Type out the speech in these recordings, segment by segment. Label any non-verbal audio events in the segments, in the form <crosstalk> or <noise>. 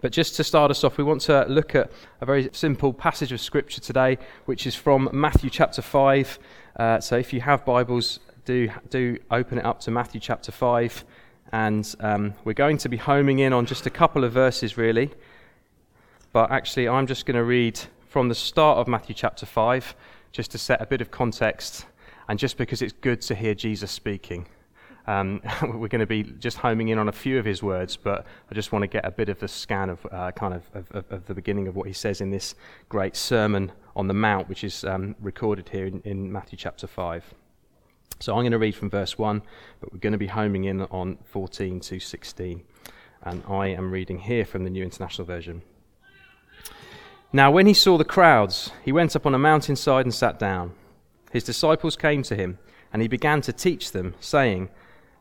But just to start us off, we want to look at a very simple passage of Scripture today, which is from Matthew chapter 5. Uh, so if you have Bibles, do, do open it up to Matthew chapter 5. And um, we're going to be homing in on just a couple of verses, really. But actually, I'm just going to read from the start of Matthew chapter 5, just to set a bit of context, and just because it's good to hear Jesus speaking. Um, <laughs> we're going to be just homing in on a few of his words, but I just want to get a bit of the scan of uh, kind of, of, of, the beginning of what he says in this great Sermon on the Mount, which is um, recorded here in, in Matthew chapter 5. So I'm going to read from verse 1, but we're going to be homing in on 14 to 16. And I am reading here from the New International Version. Now, when he saw the crowds, he went up on a mountainside and sat down. His disciples came to him, and he began to teach them, saying,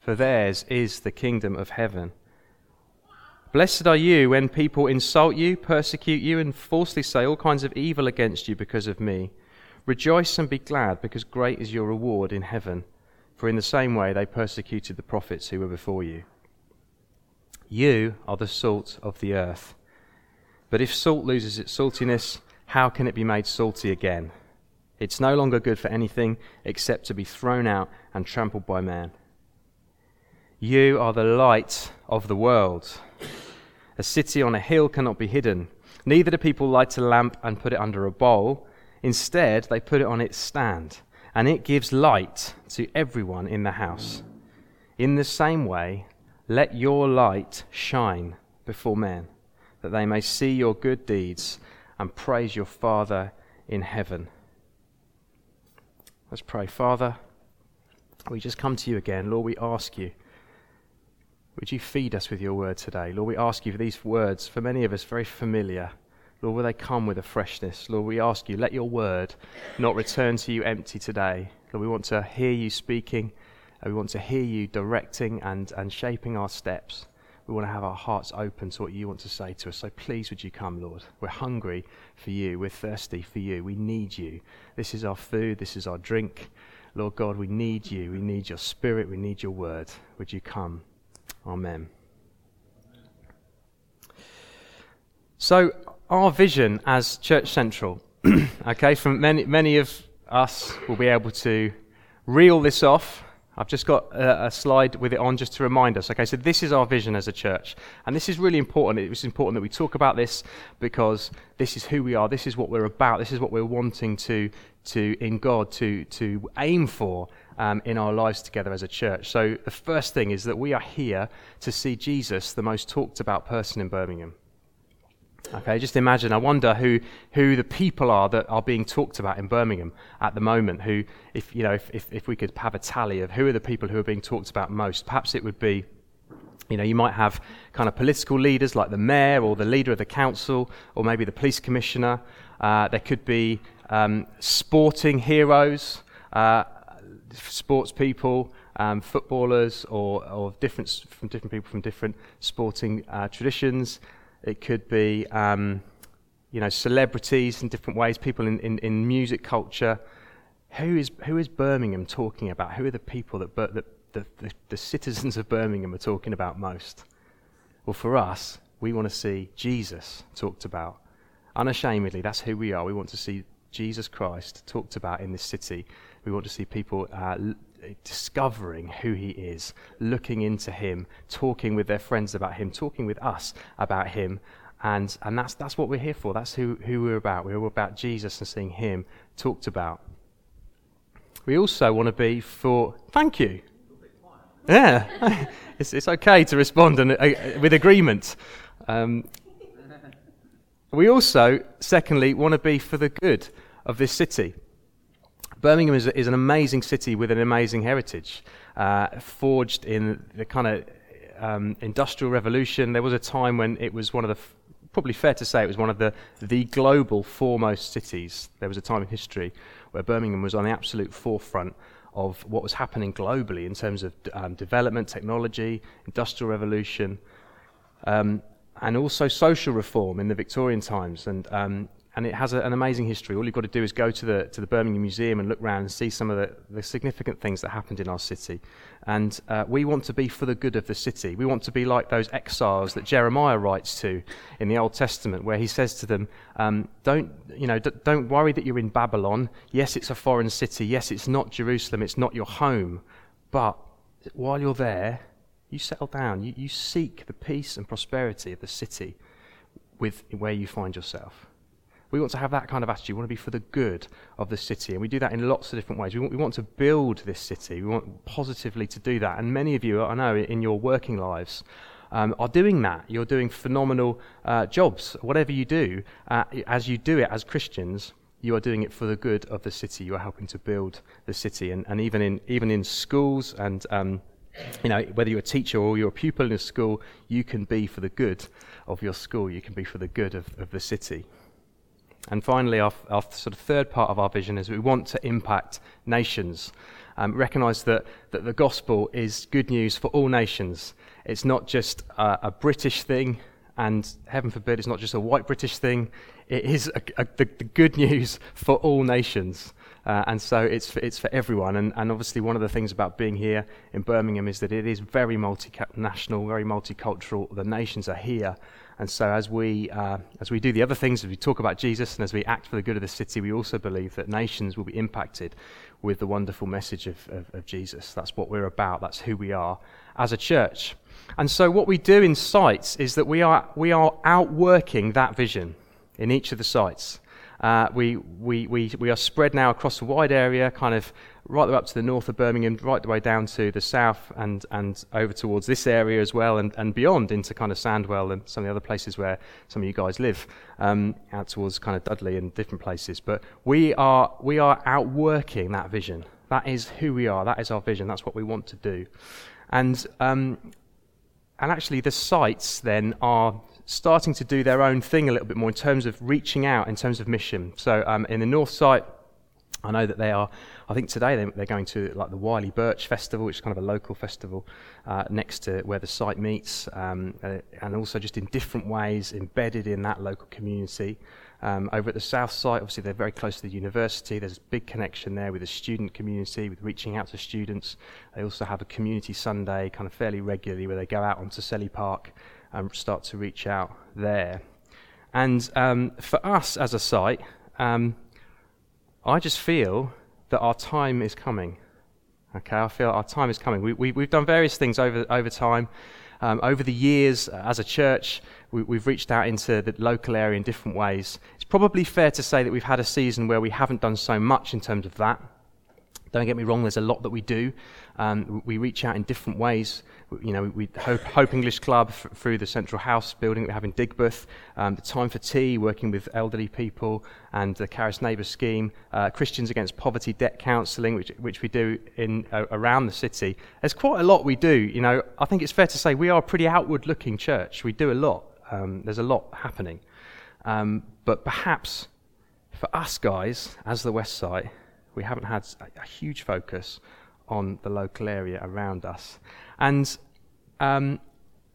for theirs is the kingdom of heaven. Blessed are you when people insult you, persecute you, and falsely say all kinds of evil against you because of me. Rejoice and be glad, because great is your reward in heaven. For in the same way they persecuted the prophets who were before you. You are the salt of the earth. But if salt loses its saltiness, how can it be made salty again? It's no longer good for anything except to be thrown out and trampled by man. You are the light of the world. A city on a hill cannot be hidden. Neither do people light a lamp and put it under a bowl. Instead, they put it on its stand, and it gives light to everyone in the house. In the same way, let your light shine before men, that they may see your good deeds and praise your Father in heaven. Let's pray. Father, we just come to you again. Lord, we ask you would you feed us with your word today? Lord, we ask you for these words, for many of us, very familiar. Lord, will they come with a freshness? Lord, we ask you, let your word not return to you empty today. Lord, we want to hear you speaking. We want to hear you directing and, and shaping our steps. We want to have our hearts open to what you want to say to us. So please, would you come, Lord? We're hungry for you. We're thirsty for you. We need you. This is our food. This is our drink. Lord God, we need you. We need your spirit. We need your word. Would you come? Amen. So, our vision as Church Central, <clears throat> okay, from many, many of us will be able to reel this off. I've just got a, a, slide with it on just to remind us. Okay, so this is our vision as a church. And this is really important. It was important that we talk about this because this is who we are. This is what we're about. This is what we're wanting to, to in God, to, to aim for um, in our lives together as a church. So, the first thing is that we are here to see Jesus, the most talked about person in Birmingham. Okay, just imagine. I wonder who, who the people are that are being talked about in Birmingham at the moment. Who, if you know, if, if, if we could have a tally of who are the people who are being talked about most, perhaps it would be you know, you might have kind of political leaders like the mayor or the leader of the council or maybe the police commissioner. Uh, there could be um, sporting heroes. Uh, sports people, um, footballers, or, or different, from different people from different sporting uh, traditions. It could be, um, you know, celebrities in different ways, people in, in, in, music culture. Who is, who is Birmingham talking about? Who are the people that, that the, the, the citizens of Birmingham are talking about most? Well, for us, we want to see Jesus talked about. Unashamedly, that's who we are. We want to see Jesus Christ talked about in this city we want to see people uh, discovering who he is, looking into him, talking with their friends about him, talking with us about him. And, and that's, that's what we're here for. That's who, who we're about. We're all about Jesus and seeing him talked about. We also want to be for. Thank you. Yeah, <laughs> it's, it's okay to respond and, uh, with agreement. Um, we also, secondly, want to be for the good of this city. Birmingham is, is an amazing city with an amazing heritage, uh, forged in the kind of um, industrial revolution. There was a time when it was one of the probably fair to say it was one of the, the global foremost cities. There was a time in history where Birmingham was on the absolute forefront of what was happening globally in terms of um, development, technology, industrial revolution, um, and also social reform in the Victorian times. And um, and it has a, an amazing history. All you've got to do is go to the, to the Birmingham Museum and look around and see some of the, the significant things that happened in our city. And uh, we want to be for the good of the city. We want to be like those exiles that Jeremiah writes to in the Old Testament, where he says to them, um, don't, you know, d- don't worry that you're in Babylon. Yes, it's a foreign city. Yes, it's not Jerusalem. It's not your home. But while you're there, you settle down. You, you seek the peace and prosperity of the city with where you find yourself. We want to have that kind of attitude. We want to be for the good of the city. And we do that in lots of different ways. We want, we want to build this city. We want positively to do that. And many of you, I know, in your working lives, um, are doing that. You're doing phenomenal uh, jobs. Whatever you do, uh, as you do it as Christians, you are doing it for the good of the city. You are helping to build the city. And, and even, in, even in schools and um, you know, whether you're a teacher or you're a pupil in a school, you can be for the good of your school. You can be for the good of, of the city. And finally, our, our, sort of third part of our vision is we want to impact nations. Um, recognize that, that the gospel is good news for all nations. It's not just a, a British thing, and heaven forbid, it's not just a white British thing. It is a, a, the, the, good news for all nations. Uh, and so it's for, it's for everyone. And, and obviously, one of the things about being here in Birmingham is that it is very multinational, very multicultural. The nations are here. And so, as we, uh, as we do the other things, as we talk about Jesus and as we act for the good of the city, we also believe that nations will be impacted with the wonderful message of, of, of Jesus. That's what we're about, that's who we are as a church. And so, what we do in sites is that we are, we are outworking that vision in each of the sites. Uh, we, we, we, we are spread now across a wide area, kind of right the way up to the north of Birmingham, right the way down to the south and, and over towards this area as well, and, and beyond into kind of Sandwell and some of the other places where some of you guys live, um, out towards kind of Dudley and different places. But we are, we are outworking that vision. That is who we are. That is our vision. That's what we want to do. And, um, and actually, the sites then are starting to do their own thing a little bit more in terms of reaching out, in terms of mission. So um, in the north site, I know that they are, I think today they're going to like the Wiley Birch Festival, which is kind of a local festival uh, next to where the site meets, um, uh, and also just in different ways embedded in that local community. Um, over at the south site, obviously they're very close to the university. There's a big connection there with the student community, with reaching out to students. They also have a community Sunday kind of fairly regularly where they go out onto Selly Park and start to reach out there. And um, for us as a site, um, I just feel that our time is coming. Okay, I feel our time is coming. We, we, we've done various things over, over time. Um, over the years, uh, as a church, we, have reached out into the local area in different ways. It's probably fair to say that we've had a season where we haven't done so much in terms of that. Don't get me wrong, there's a lot that we do. Um, we reach out in different ways. You know, we Hope, Hope English Club f- through the Central House building we have in Digbeth, um, the Time for Tea, working with elderly people, and the Caris Neighbour Scheme, uh, Christians Against Poverty Debt Counselling, which, which we do in uh, around the city. There's quite a lot we do. You know, I think it's fair to say we are a pretty outward-looking church. We do a lot. Um, there's a lot happening. Um, but perhaps for us guys, as the West Side, we haven't had a, a huge focus on the local area around us. And um,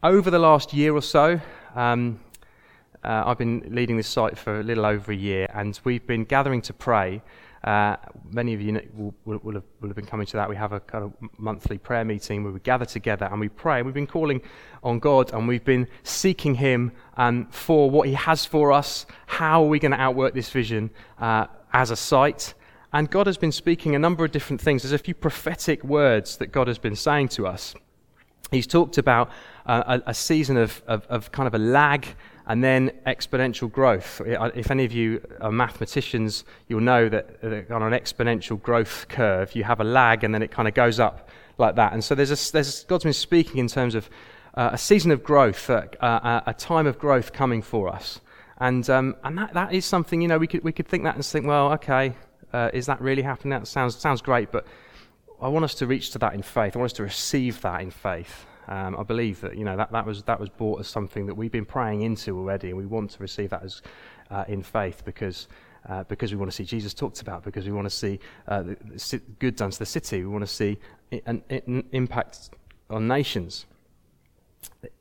over the last year or so, um, uh, I've been leading this site for a little over a year, and we've been gathering to pray. Uh, many of you will, will, will, have, will, have, been coming to that. We have a kind of monthly prayer meeting where we gather together and we pray. We've been calling on God and we've been seeking Him um, for what He has for us. How are we going to outwork this vision uh, as a site? And God has been speaking a number of different things. There's a few prophetic words that God has been saying to us. He's talked about uh, a, a, season of, of, of, kind of a lag and then exponential growth. If any of you are mathematicians, you'll know that, that on an exponential growth curve, you have a lag and then it kind of goes up like that. And so there's a, there's, God's been speaking in terms of uh, a season of growth, uh, uh, a time of growth coming for us. And, um, and that, that is something, you know, we could, we could think that and think, well, okay, uh, is that really happening? That sounds, sounds great, but I want us to reach to that in faith. I want us to receive that in faith. Um, I believe that you know that, that was that was brought as something that we've been praying into already, and we want to receive that as uh, in faith because uh, because we want to see Jesus talked about, because we want to see uh, good done to the city, we want to see an, an impact on nations.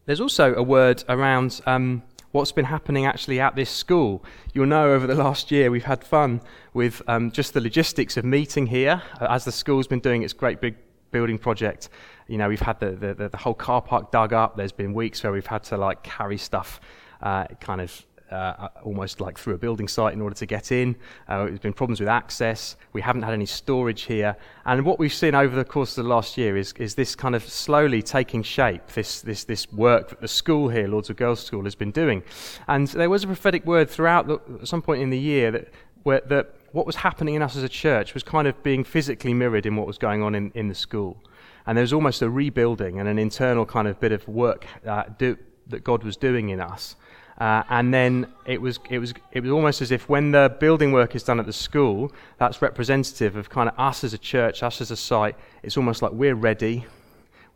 There's also a word around um, what's been happening actually at this school. You'll know over the last year we've had fun with um, just the logistics of meeting here uh, as the school's been doing its great big building project. You know, we've had the, the, the, whole car park dug up. There's been weeks where we've had to like carry stuff uh, kind of uh, almost like through a building site in order to get in. Uh, there's been problems with access. We haven't had any storage here. And what we've seen over the course of the last year is, is this kind of slowly taking shape, this, this, this work that the school here, Lordswood Girls School, has been doing. And there was a prophetic word throughout the, at some point in the year that, where, that what was happening in us as a church was kind of being physically mirrored in what was going on in, in the school. And there was almost a rebuilding and an internal kind of bit of work uh, do, that God was doing in us. Uh, and then it was, it, was, it was almost as if when the building work is done at the school, that's representative of kind of us as a church, us as a site. It's almost like we're ready,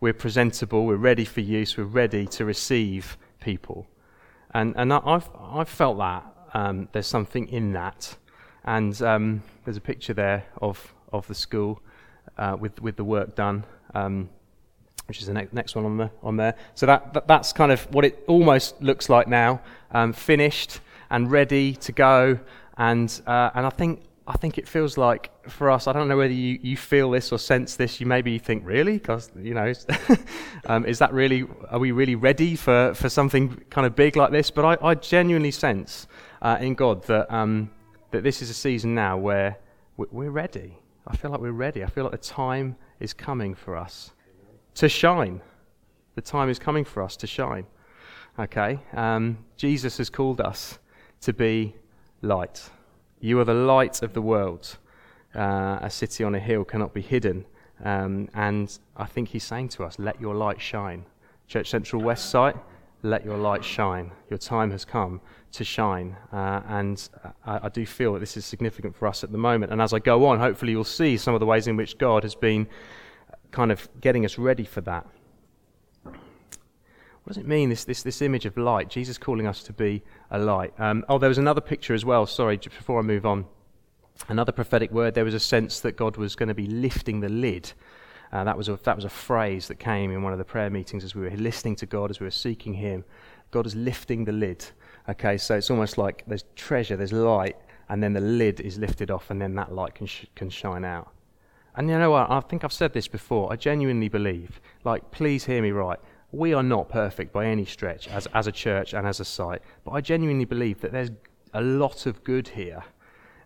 we're presentable, we're ready for use, we're ready to receive people. And, and I've, I've felt that. Um, there's something in that. And um, there's a picture there of, of the school uh, with, with the work done. Um, which is the ne- next one on, the, on there. So that, that, that's kind of what it almost looks like now, um, finished and ready to go. And, uh, and I, think, I think it feels like for us, I don't know whether you, you feel this or sense this, you maybe think, really? Because, you know, <laughs> um, is that really, are we really ready for, for something kind of big like this? But I, I genuinely sense uh, in God that, um, that this is a season now where we're ready. I feel like we're ready. I feel like the time is coming for us to shine. The time is coming for us to shine. Okay? Um, Jesus has called us to be light. You are the light of the world. Uh, a city on a hill cannot be hidden. Um, and I think he's saying to us, let your light shine. Church Central West site, let your light shine. Your time has come to shine. Uh, and I, I, do feel that this is significant for us at the moment. And as I go on, hopefully you'll see some of the ways in which God has been kind of getting us ready for that. What does it mean, this, this, this image of light? Jesus calling us to be a light. Um, oh, there was another picture as well, sorry, before I move on. Another prophetic word, there was a sense that God was going to be lifting the lid. Uh, that, was a, that was a phrase that came in one of the prayer meetings as we were listening to God, as we were seeking Him. God is lifting the lid. Okay, so it's almost like there's treasure, there's light, and then the lid is lifted off, and then that light can, sh- can shine out. And you know what? I think I've said this before. I genuinely believe, like, please hear me right. We are not perfect by any stretch as, as a church and as a site, but I genuinely believe that there's a lot of good here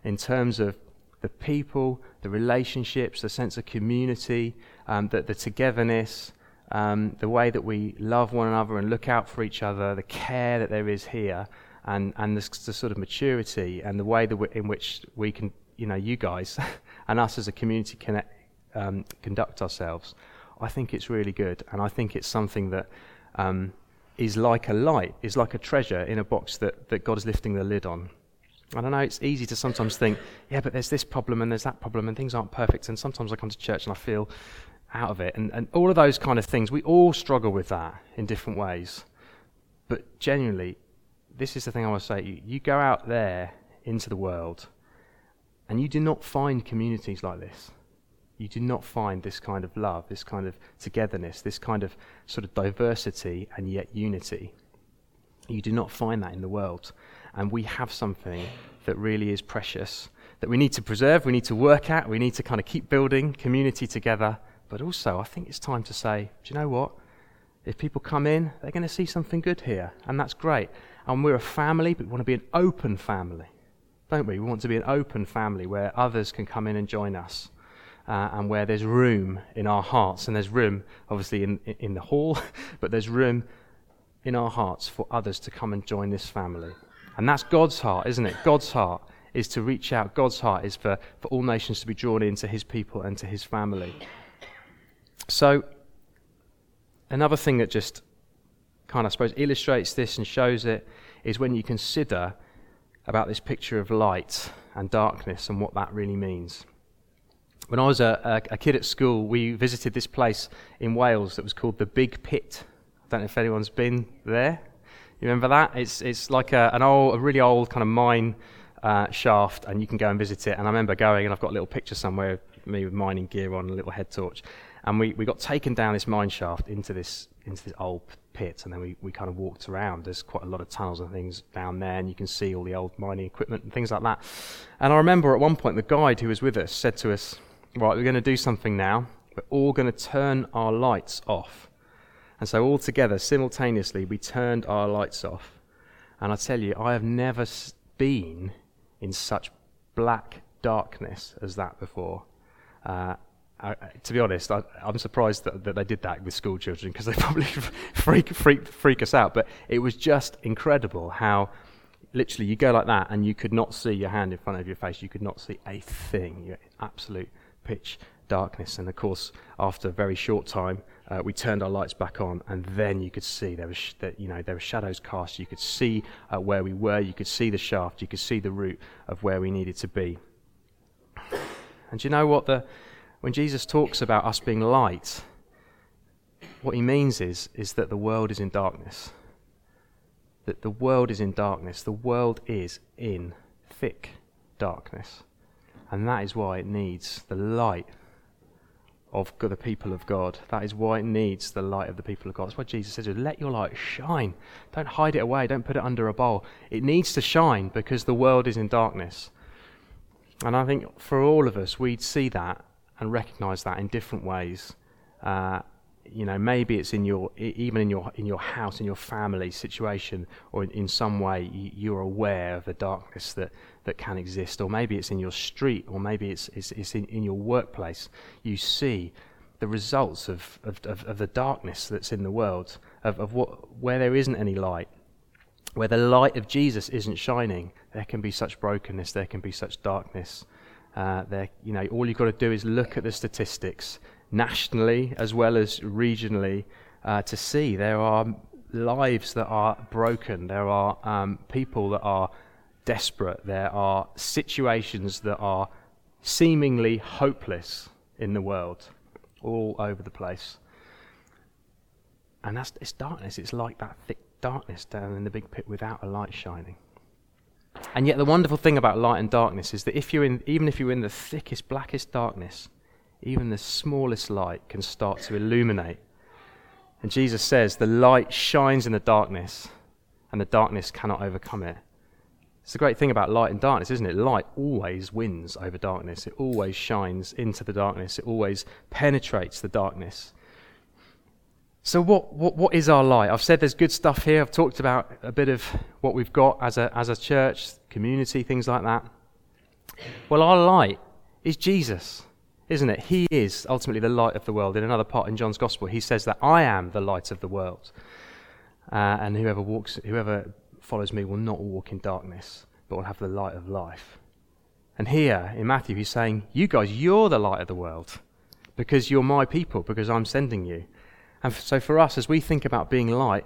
in terms of the people, the relationships, the sense of community, um, the, the togetherness, um, the way that we love one another and look out for each other, the care that there is here, and, and the, the sort of maturity and the way that in which we can, you know, you guys <laughs> and us as a community connect, um, conduct ourselves, I think it's really good. And I think it's something that um, is like a light, is like a treasure in a box that, that God is lifting the lid on. I don't know, it's easy to sometimes think, yeah, but there's this problem and there's that problem and things aren't perfect. And sometimes I come to church and I feel out of it. And, and all of those kind of things, we all struggle with that in different ways. But genuinely, this is the thing I want to say. You, you go out there into the world and you do not find communities like this. You do not find this kind of love, this kind of togetherness, this kind of sort of diversity and yet unity. You do not find that in the world. And we have something that really is precious, that we need to preserve, we need to work at, we need to kind of keep building community together. But also, I think it's time to say, do you know what? If people come in, they're going to see something good here, and that's great. And we're a family, but we want to be an open family don't we? We want to be an open family where others can come in and join us. Uh, and where there's room in our hearts, and there's room, obviously, in, in the hall, <laughs> but there's room in our hearts for others to come and join this family. And that's God's heart, isn't it? God's heart is to reach out. God's heart is for, for all nations to be drawn into his people and to his family. So, another thing that just kind of, I suppose, illustrates this and shows it is when you consider about this picture of light and darkness and what that really means. When I was a, a, a, kid at school, we visited this place in Wales that was called the Big Pit. I don't know if anyone's been there. You remember that? It's, it's like a, an old, a really old kind of mine uh, shaft, and you can go and visit it. And I remember going, and I've got a little picture somewhere of me with mining gear on, a little head torch. And we, we got taken down this mine shaft into this, into this old pit, and then we, we kind of walked around. There's quite a lot of tunnels and things down there, and you can see all the old mining equipment and things like that. And I remember at one point the guide who was with us said to us, Right, we're going to do something now. We're all going to turn our lights off. And so, all together, simultaneously, we turned our lights off. And I tell you, I have never been in such black darkness as that before. Uh, To be honest, I, am surprised that, that, they did that with school children because they <laughs> probably freak, freak, freak us out. But it was just incredible how literally you go like that and you could not see your hand in front of your face. You could not see a thing. You're absolute pitch darkness. And of course, after a very short time, uh, we turned our lights back on, and then you could see there was sh- that, you know there were shadows cast. You could see uh, where we were. You could see the shaft. You could see the route of where we needed to be. And you know what the when Jesus talks about us being light, what he means is is that the world is in darkness. That the world is in darkness. The world is in thick darkness. And that is why it needs the light of the people of God. That is why it needs the light of the people of God. That's why Jesus says, Let your light shine. Don't hide it away. Don't put it under a bowl. It needs to shine because the world is in darkness. And I think for all of us, we'd see that and recognize that in different ways. Uh, you know, maybe it's in your, even in your, in your house, in your family situation, or in, in some way you're aware of the darkness that, that can exist, or maybe it's in your street, or maybe it's, it's, it's in, in your workplace. You see the results of, of, of, of the darkness that's in the world, of, of what, where there isn't any light, where the light of Jesus isn't shining, there can be such brokenness, there can be such darkness. Uh, you know, all you've got to do is look at the statistics nationally as well as regionally uh, to see there are lives that are broken, there are um, people that are desperate. There are situations that are seemingly hopeless in the world, all over the place. And that's it's darkness. It's like that thick darkness down in the big pit without a light shining. And yet the wonderful thing about light and darkness is that if you're in even if you're in the thickest, blackest darkness, even the smallest light can start to illuminate. And Jesus says, the light shines in the darkness, and the darkness cannot overcome it. It's the great thing about light and darkness, isn't it? Light always wins over darkness. It always shines into the darkness. It always penetrates the darkness. So, what, what, what is our light? I've said there's good stuff here. I've talked about a bit of what we've got as a, as a church, community, things like that. Well, our light is Jesus, isn't it? He is ultimately the light of the world. In another part in John's Gospel, he says that I am the light of the world. Uh, and whoever walks, whoever follows me will not walk in darkness, but will have the light of life. And here in Matthew, he's saying, You guys, you're the light of the world because you're my people, because I'm sending you. And so for us, as we think about being light,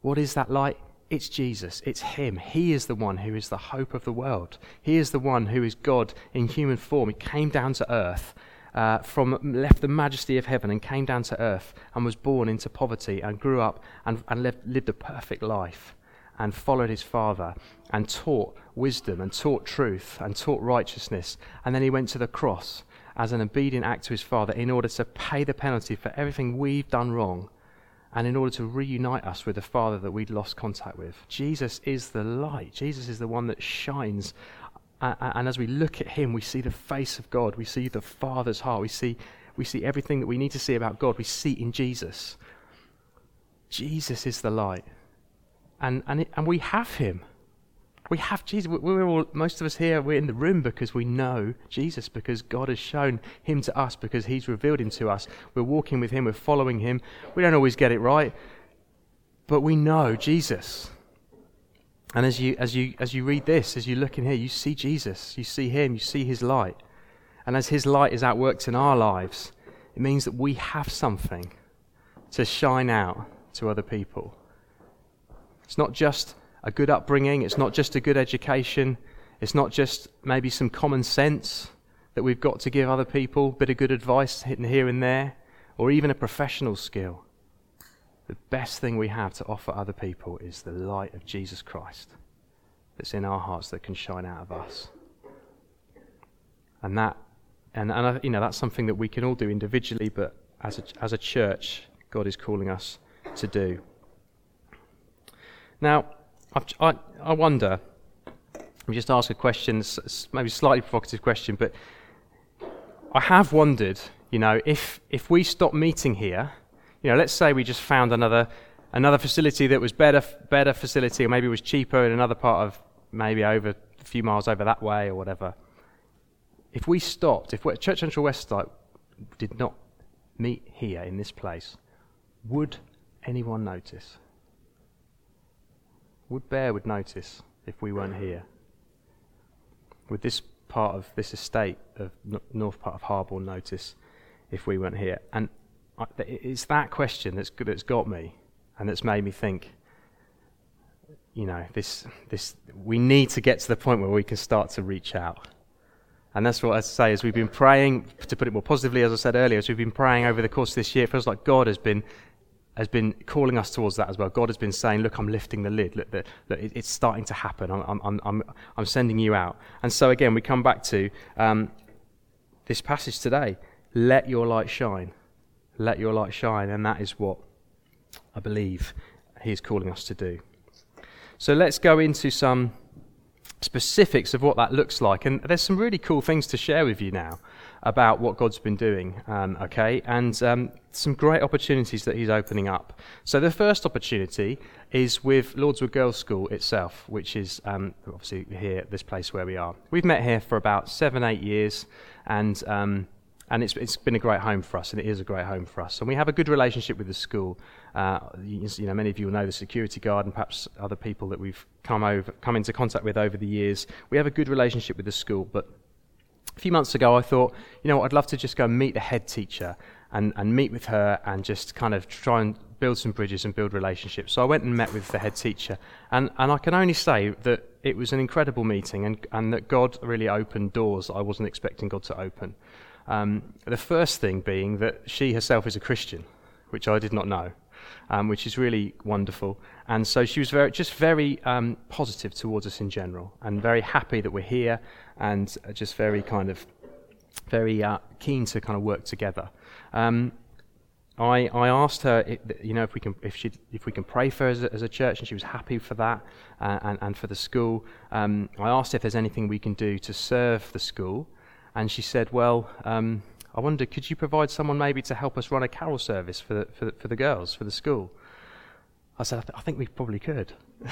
what is that light? It's Jesus. It's Him. He is the one who is the hope of the world. He is the one who is God in human form. He came down to earth, uh, from left the majesty of heaven and came down to earth and was born into poverty and grew up and, and lived, lived a perfect life and followed his father and taught wisdom and taught truth and taught righteousness. And then he went to the cross as an obedient act to his father in order to pay the penalty for everything we've done wrong and in order to reunite us with the Father that we'd lost contact with. Jesus is the light. Jesus is the one that shines. and as we look at him, we see the face of God. We see the Father's heart. We see, we see everything that we need to see about God. We see in Jesus. Jesus is the light and, and, it, and we have him. We have Jesus. We're all, most of us here, we're in the room because we know Jesus, because God has shown him to us, because he's revealed him to us. We're walking with him, we're following him. We don't always get it right, but we know Jesus. And as you, as you, as you read this, as you look in here, you see Jesus, you see him, you see his light. And as his light is outworked in our lives, it means that we have something to shine out to other people. It's not just a good upbringing, it's not just a good education, it's not just maybe some common sense, that we've got to give other people, a bit of good advice here and there, or even a professional skill. The best thing we have to offer other people is the light of Jesus Christ that's in our hearts that can shine out of us. And that, and, and you know, that's something that we can all do individually, but as a, as a church, God is calling us to do. Now, I, I wonder, let me just ask a question, maybe a slightly provocative question, but I have wondered, you know, if, if we stop meeting here, you know, let's say we just found another, another facility that was better, better facility, or maybe was cheaper in another part of, maybe over a few miles over that way or whatever. If we stopped, if Church Central Westside did not meet here in this place, would anyone notice? Would Bearwood notice if we weren't here? Would this part of this estate of north part of Harborne notice if we weren't here? And it's that question that's that's got me and that's made me think. You know, this this we need to get to the point where we can start to reach out. And that's what I say, as we've been praying, to put it more positively, as I said earlier, as we've been praying over the course of this year, it feels like God has been has been calling us towards that as well. God has been saying, Look, I'm lifting the lid. Look, the, look it's starting to happen. I'm, I'm, I'm, I'm sending you out. And so, again, we come back to um, this passage today let your light shine. Let your light shine. And that is what I believe He is calling us to do. So, let's go into some specifics of what that looks like. And there's some really cool things to share with you now about what God's been doing, um, okay, and um, some great opportunities that He's opening up. So, the first opportunity is with Lordswood Girls' School itself, which is um, obviously here, this place where we are. We've met here for about seven, eight years, and um, and it's, it's been a great home for us, and it is a great home for us. And we have a good relationship with the school. Uh, you, you, know, many of you will know the security guard, and perhaps other people that we've come over, come into contact with over the years. We have a good relationship with the school, but a few months ago, I thought, you know, I'd love to just go and meet the head teacher and, and meet with her and just kind of try and build some bridges and build relationships. So I went and met with the head teacher, and, and I can only say that it was an incredible meeting and, and that God really opened doors I wasn't expecting God to open. Um, the first thing being that she herself is a Christian, which I did not know, um, which is really wonderful. And so she was very, just very um, positive towards us in general, and very happy that we're here, and just very kind of very uh, keen to kind of work together. Um, I, I asked her, if, you know, if we can if she if we can pray for her as a, as a church, and she was happy for that, uh, and and for the school. Um, I asked if there's anything we can do to serve the school, and she said, Well, um, I wonder, could you provide someone maybe to help us run a carol service for the, for the, for the girls, for the school? I said, I, th- I think we probably could. <laughs>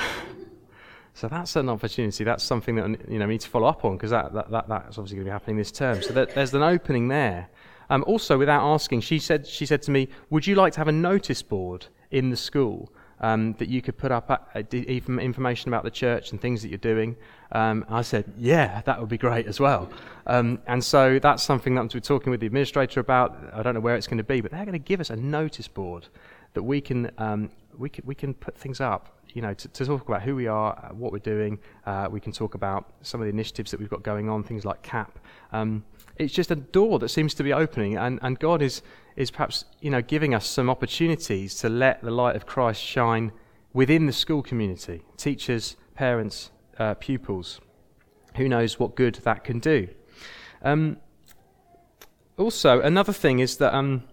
so that's an opportunity. That's something that you know, we need to follow up on because that, that, that, that's obviously going to be happening this term. So that, there's an opening there. Um, also, without asking, she said, she said to me, Would you like to have a notice board in the school um, that you could put up uh, information about the church and things that you're doing. Um, I said, yeah, that would be great as well. Um, and so that's something that we're talking with the administrator about. I don't know where it's going to be, but they're going to give us a notice board that we can um, we can we can put things up. You know, to, to talk about who we are, uh, what we're doing. Uh, we can talk about some of the initiatives that we've got going on, things like CAP. Um, it's just a door that seems to be opening, and, and God is is perhaps you know giving us some opportunities to let the light of Christ shine within the school community, teachers, parents, uh, pupils. Who knows what good that can do? Um, also, another thing is that um,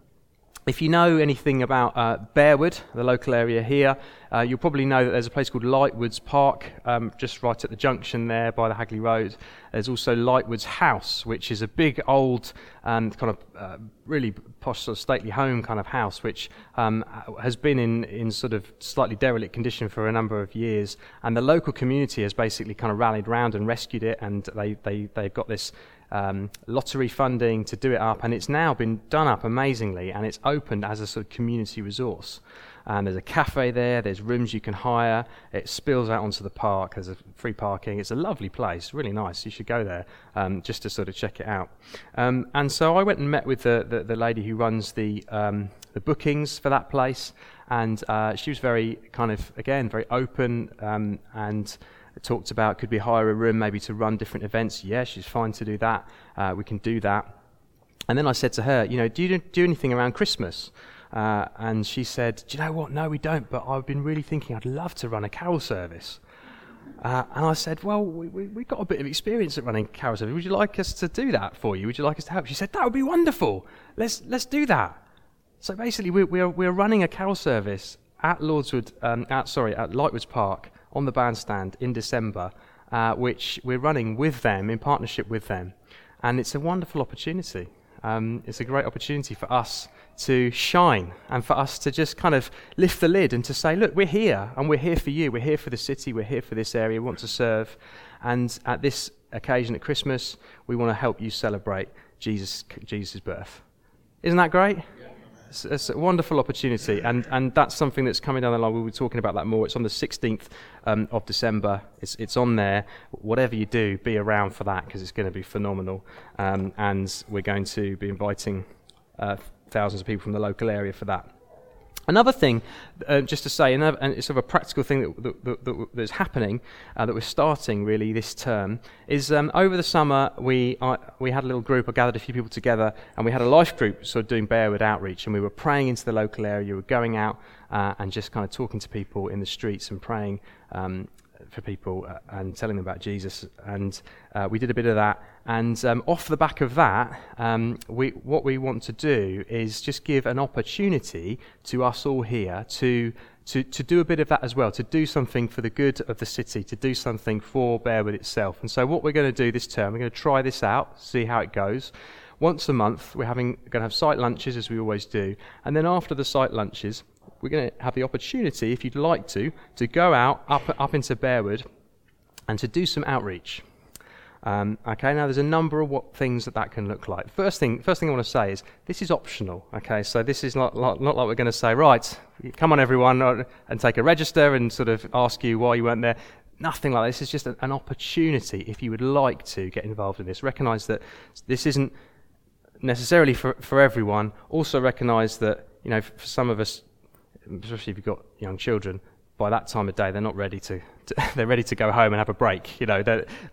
if you know anything about uh, Bearwood, the local area here, uh, you'll probably know that there's a place called Lightwoods Park, um, just right at the junction there by the Hagley Road. There's also Lightwoods House, which is a big old and kind of uh, really posh, sort of stately home kind of house, which um, has been in, in sort of slightly derelict condition for a number of years. And the local community has basically kind of rallied round and rescued it, and they, they, they've got this um, lottery funding to do it up, and it's now been done up amazingly, and it's opened as a sort of community resource. And there's a cafe there, there's rooms you can hire, it spills out onto the park, there's a free parking. It's a lovely place, really nice. You should go there um, just to sort of check it out. Um, and so I went and met with the, the, the lady who runs the, um, the bookings for that place, and uh, she was very kind of, again, very open um, and talked about could we hire a room maybe to run different events? Yeah, she's fine to do that. Uh, we can do that. And then I said to her, you know, do you do anything around Christmas? Uh, and she said, do you know what? No, we don't, but I've been really thinking I'd love to run a carol service. Uh, and I said, Well, we, we, we, got a bit of experience at running carol service. Would you like us to do that for you? Would you like us to help? She said, That would be wonderful. Let's, let's do that. So basically, we're, we're, we're running a carol service at Lordswood, um, at, sorry, at Lightwoods Park on the bandstand in December, uh, which we're running with them, in partnership with them. And it's a wonderful opportunity. Um, it's a great opportunity for us to shine and for us to just kind of lift the lid and to say, look, we're here and we're here for you. We're here for the city. We're here for this area. We want to serve. And at this occasion at Christmas, we want to help you celebrate Jesus' Jesus' birth. Isn't that great? It's, a wonderful opportunity, and, and that's something that's coming down the line. We'll be talking about that more. It's on the 16th um, of December. It's, it's on there. Whatever you do, be around for that because it's going to be phenomenal. Um, and we're going to be inviting uh, thousands of people from the local area for that. Another thing, uh, just to say, another, and it's sort of a practical thing that, that, that, that's happening, uh, that we're starting really this term, is um, over the summer we, uh, we had a little group, I gathered a few people together, and we had a life group sort of doing Bearwood outreach, and we were praying into the local area, we were going out uh, and just kind of talking to people in the streets and praying um, for people uh, and telling them about Jesus. And uh, we did a bit of that. And um, off the back of that, um, we, what we want to do is just give an opportunity to us all here to, to, to do a bit of that as well, to do something for the good of the city, to do something for Bearwood itself. And so, what we're going to do this term, we're going to try this out, see how it goes. Once a month, we're having, going to have site lunches as we always do. And then after the site lunches, we're going to have the opportunity, if you'd like to, to go out up, up into Bearwood and to do some outreach. Um, okay, now there's a number of what things that that can look like. First thing, first thing I want to say is this is optional. Okay, so this is not, not, not like we're going to say, right, come on everyone, uh, and take a register and sort of ask you why you weren't there. Nothing like this. It's just an opportunity if you would like to get involved in this. Recognize that this isn't necessarily for, for everyone. Also recognize that, you know, for some of us, especially if you've got young children, by that time of day they're not ready to, to <laughs> they're ready to go home and have a break. You know,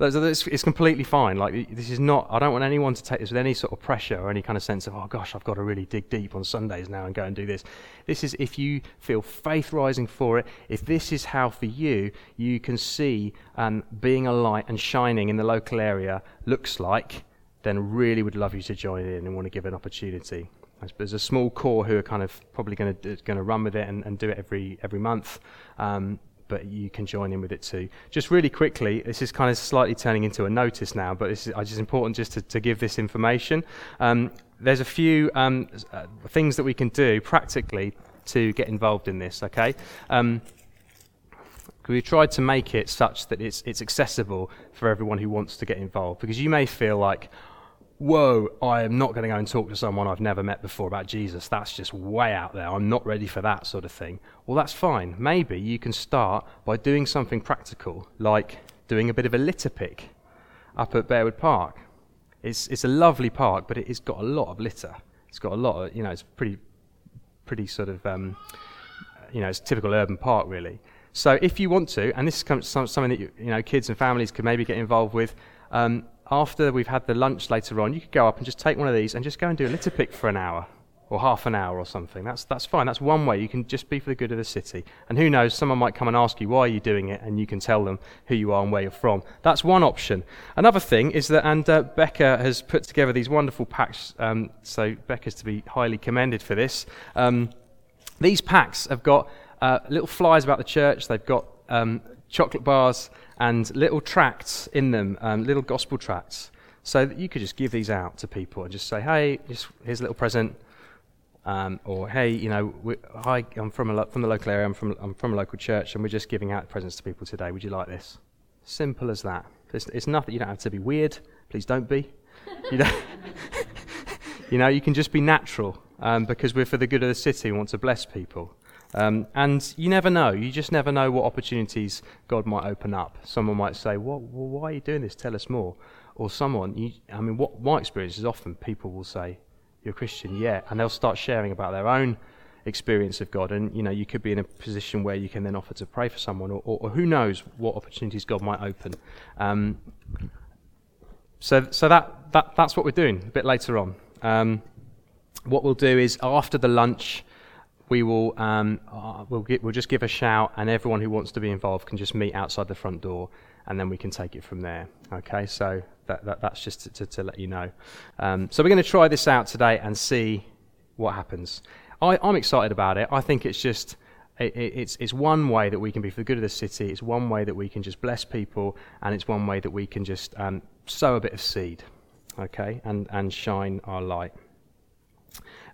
it's, it's completely fine. Like this is not. I don't want anyone to take this with any sort of pressure or any kind of sense of oh gosh, I've got to really dig deep on Sundays now and go and do this. This is if you feel faith rising for it. If this is how for you you can see um, being a light and shining in the local area looks like, then really would love you to join in and want to give an opportunity. There's a small core who are kind of probably going to going to run with it and, and do it every every month. Um, but you can join in with it too. Just really quickly, this is kind of slightly turning into a notice now, but it's just important just to, to give this information. Um, there's a few um, uh, things that we can do practically to get involved in this. Okay. Um, we've tried to make it such that it's, it's accessible for everyone who wants to get involved because you may feel like whoa, I am not going to go and talk to someone I've never met before about Jesus. That's just way out there. I'm not ready for that sort of thing. Well, that's fine. Maybe you can start by doing something practical, like doing a bit of a litter pick up at Bearwood Park. It's, it's a lovely park, but it's got a lot of litter. It's got a lot of, you know, it's pretty, pretty sort of, um, you know, it's typical urban park, really. So if you want to, and this is something that you, you know kids and families could maybe get involved with, um, after we've had the lunch later on, you could go up and just take one of these and just go and do a litter pick for an hour or half an hour or something. That's, that's fine. That's one way. You can just be for the good of the city. And who knows, someone might come and ask you, why are you doing it? And you can tell them who you are and where you're from. That's one option. Another thing is that, and uh, Becca has put together these wonderful packs. Um, so Becca's to be highly commended for this. Um, these packs have got uh, little flyers about the church. They've got um, chocolate bars and little tracts in them, um, little gospel tracts. So that you could just give these out to people and just say, hey, just, here's a little present. Um, or hey, you know, we, hi, I'm from, a, from the local area, I'm from, I'm from a local church, and we're just giving out presents to people today. Would you like this? Simple as that. It's, it's nothing, you don't have to be weird. Please don't be. you, don't <laughs> you know, you can just be natural um, because we're for the good of the city and want to bless people. Um, and you never know. You just never know what opportunities God might open up. Someone might say, well, why are you doing this? Tell us more. Or someone, you, I mean, what my experience is often people will say, You're a Christian, yeah. And they'll start sharing about their own experience of God. And you know, you could be in a position where you can then offer to pray for someone, or, or, or who knows what opportunities God might open. Um, so, so that, that that's what we're doing a bit later on. Um, what we'll do is after the lunch, we will um, uh, we'll, get, we'll just give a shout, and everyone who wants to be involved can just meet outside the front door, and then we can take it from there. Okay, so that, that that's just to, to, to, let you know. Um, so we're going to try this out today and see what happens. I, am excited about it. I think it's just it, it, it's it's one way that we can be for the good of the city. It's one way that we can just bless people, and it's one way that we can just um, sow a bit of seed, okay, and and shine our light.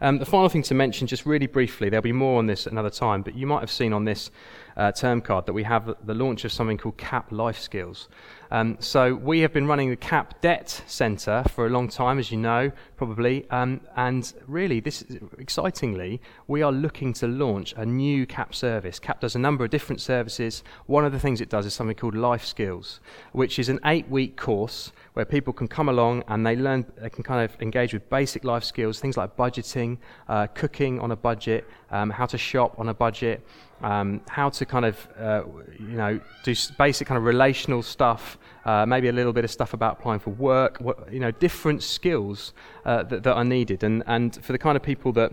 Um, the final thing to mention, just really briefly, there'll be more on this another time, but you might have seen on this uh, term card that we have the launch of something called CAP Life Skills. Um, so we have been running the CAP Debt Centre for a long time, as you know, probably, um, and really, this is, excitingly, we are looking to launch a new CAP service. CAP does a number of different services. One of the things it does is something called Life Skills, which is an eight-week course where people can come along and they learn, they can kind of engage with basic life skills, things like budgeting, uh, cooking on a budget, um, how to shop on a budget, um, how to kind of, uh, you know, do basic kind of relational stuff, uh, maybe a little bit of stuff about applying for work, what, you know, different skills uh, that, that are needed. And, and for the kind of people that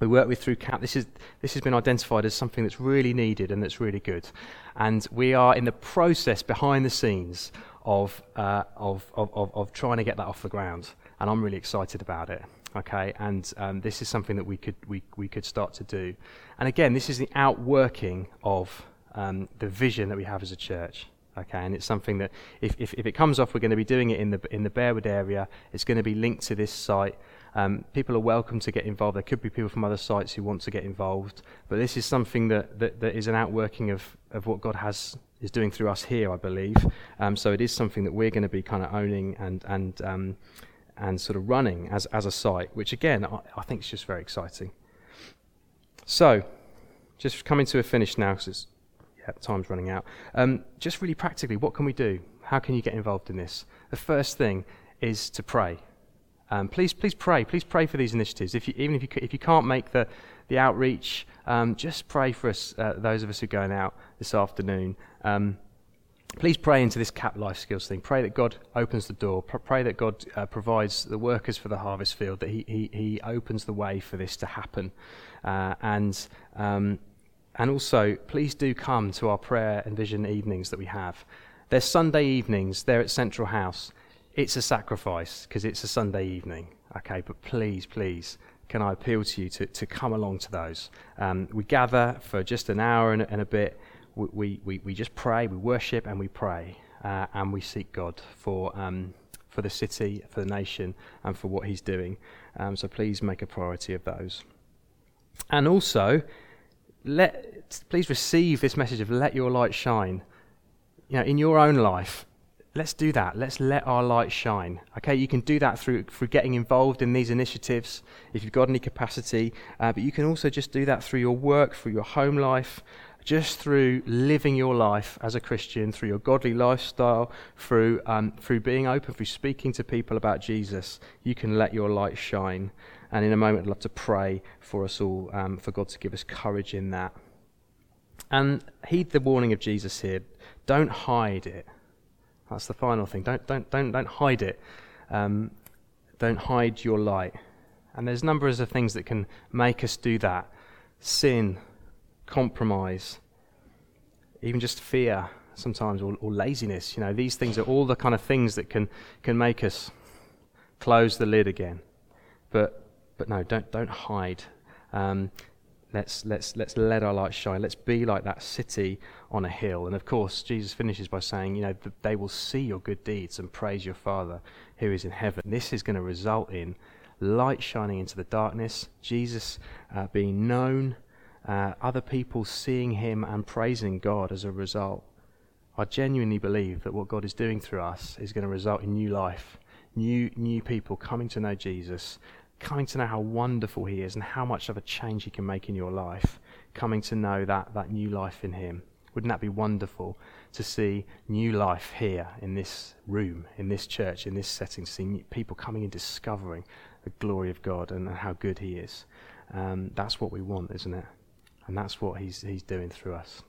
we work with through CAP, this, is, this has been identified as something that's really needed and that's really good. And we are in the process behind the scenes of, uh, of, of, of, of trying to get that off the ground. And I'm really excited about it. Okay, and um, this is something that we could, we, we could start to do. And again, this is the outworking of um, the vision that we have as a church. Okay, and it's something that if, if, if, it comes off, we're going to be doing it in the, in the Bearwood area. It's going to be linked to this site. Um, people are welcome to get involved. There could be people from other sites who want to get involved. But this is something that, that, that is an outworking of, of what God has is doing through us here, I believe. Um, so it is something that we're going to be kind of owning and and um, and sort of running as as a site, which again I, I think is just very exciting. So, just coming to a finish now because yeah, time's running out. Um, just really practically, what can we do? How can you get involved in this? The first thing is to pray. Um, please, please pray. Please pray for these initiatives. If you, even if you, if you can't make the, the outreach, um, just pray for us, uh, those of us who are going out this afternoon. Um, please pray into this CAP life skills thing. Pray that God opens the door. Pray that God uh, provides the workers for the harvest field, that He, he, he opens the way for this to happen. Uh, and, um, and also, please do come to our prayer and vision evenings that we have. There's Sunday evenings there at Central House. It's a sacrifice because it's a Sunday evening, okay? But please, please, can I appeal to you to, to come along to those? Um, we gather for just an hour and, and a bit. We, we, we just pray, we worship, and we pray, uh, and we seek God for, um, for the city, for the nation, and for what He's doing. Um, so please make a priority of those. And also, let, please receive this message of let your light shine. You know, in your own life, let's do that. Let's let our light shine. Okay, you can do that through, through getting involved in these initiatives if you've got any capacity, uh, but you can also just do that through your work, through your home life, just through living your life as a Christian, through your godly lifestyle, through, um, through being open, through speaking to people about Jesus. You can let your light shine. And in a moment, I'd love to pray for us all, um, for God to give us courage in that. And heed the warning of Jesus here. Don't hide it. That's the final thing. Don't, don't, don't, don't hide it. Um, don't hide your light. And there's numbers of things that can make us do that sin, compromise, even just fear sometimes, or, or, laziness. You know, these things are all the kind of things that can, can make us close the lid again. But, but no, don't, don't hide. Um, Let's, let's, let's let our light shine. Let's be like that city on a hill. And of course, Jesus finishes by saying, you know, they will see your good deeds and praise your Father who is in heaven. This is going to result in light shining into the darkness, Jesus uh, being known, uh, other people seeing him and praising God as a result. I genuinely believe that what God is doing through us is going to result in new life, new, new people coming to know Jesus coming to know how wonderful He is and how much of a change He can make in your life, coming to know that, that new life in Him. Wouldn't that be wonderful to see new life here in this room, in this church, in this setting, to see people coming and discovering the glory of God and how good He is? Um, that's what we want, isn't it? And that's what he's, he's doing through us.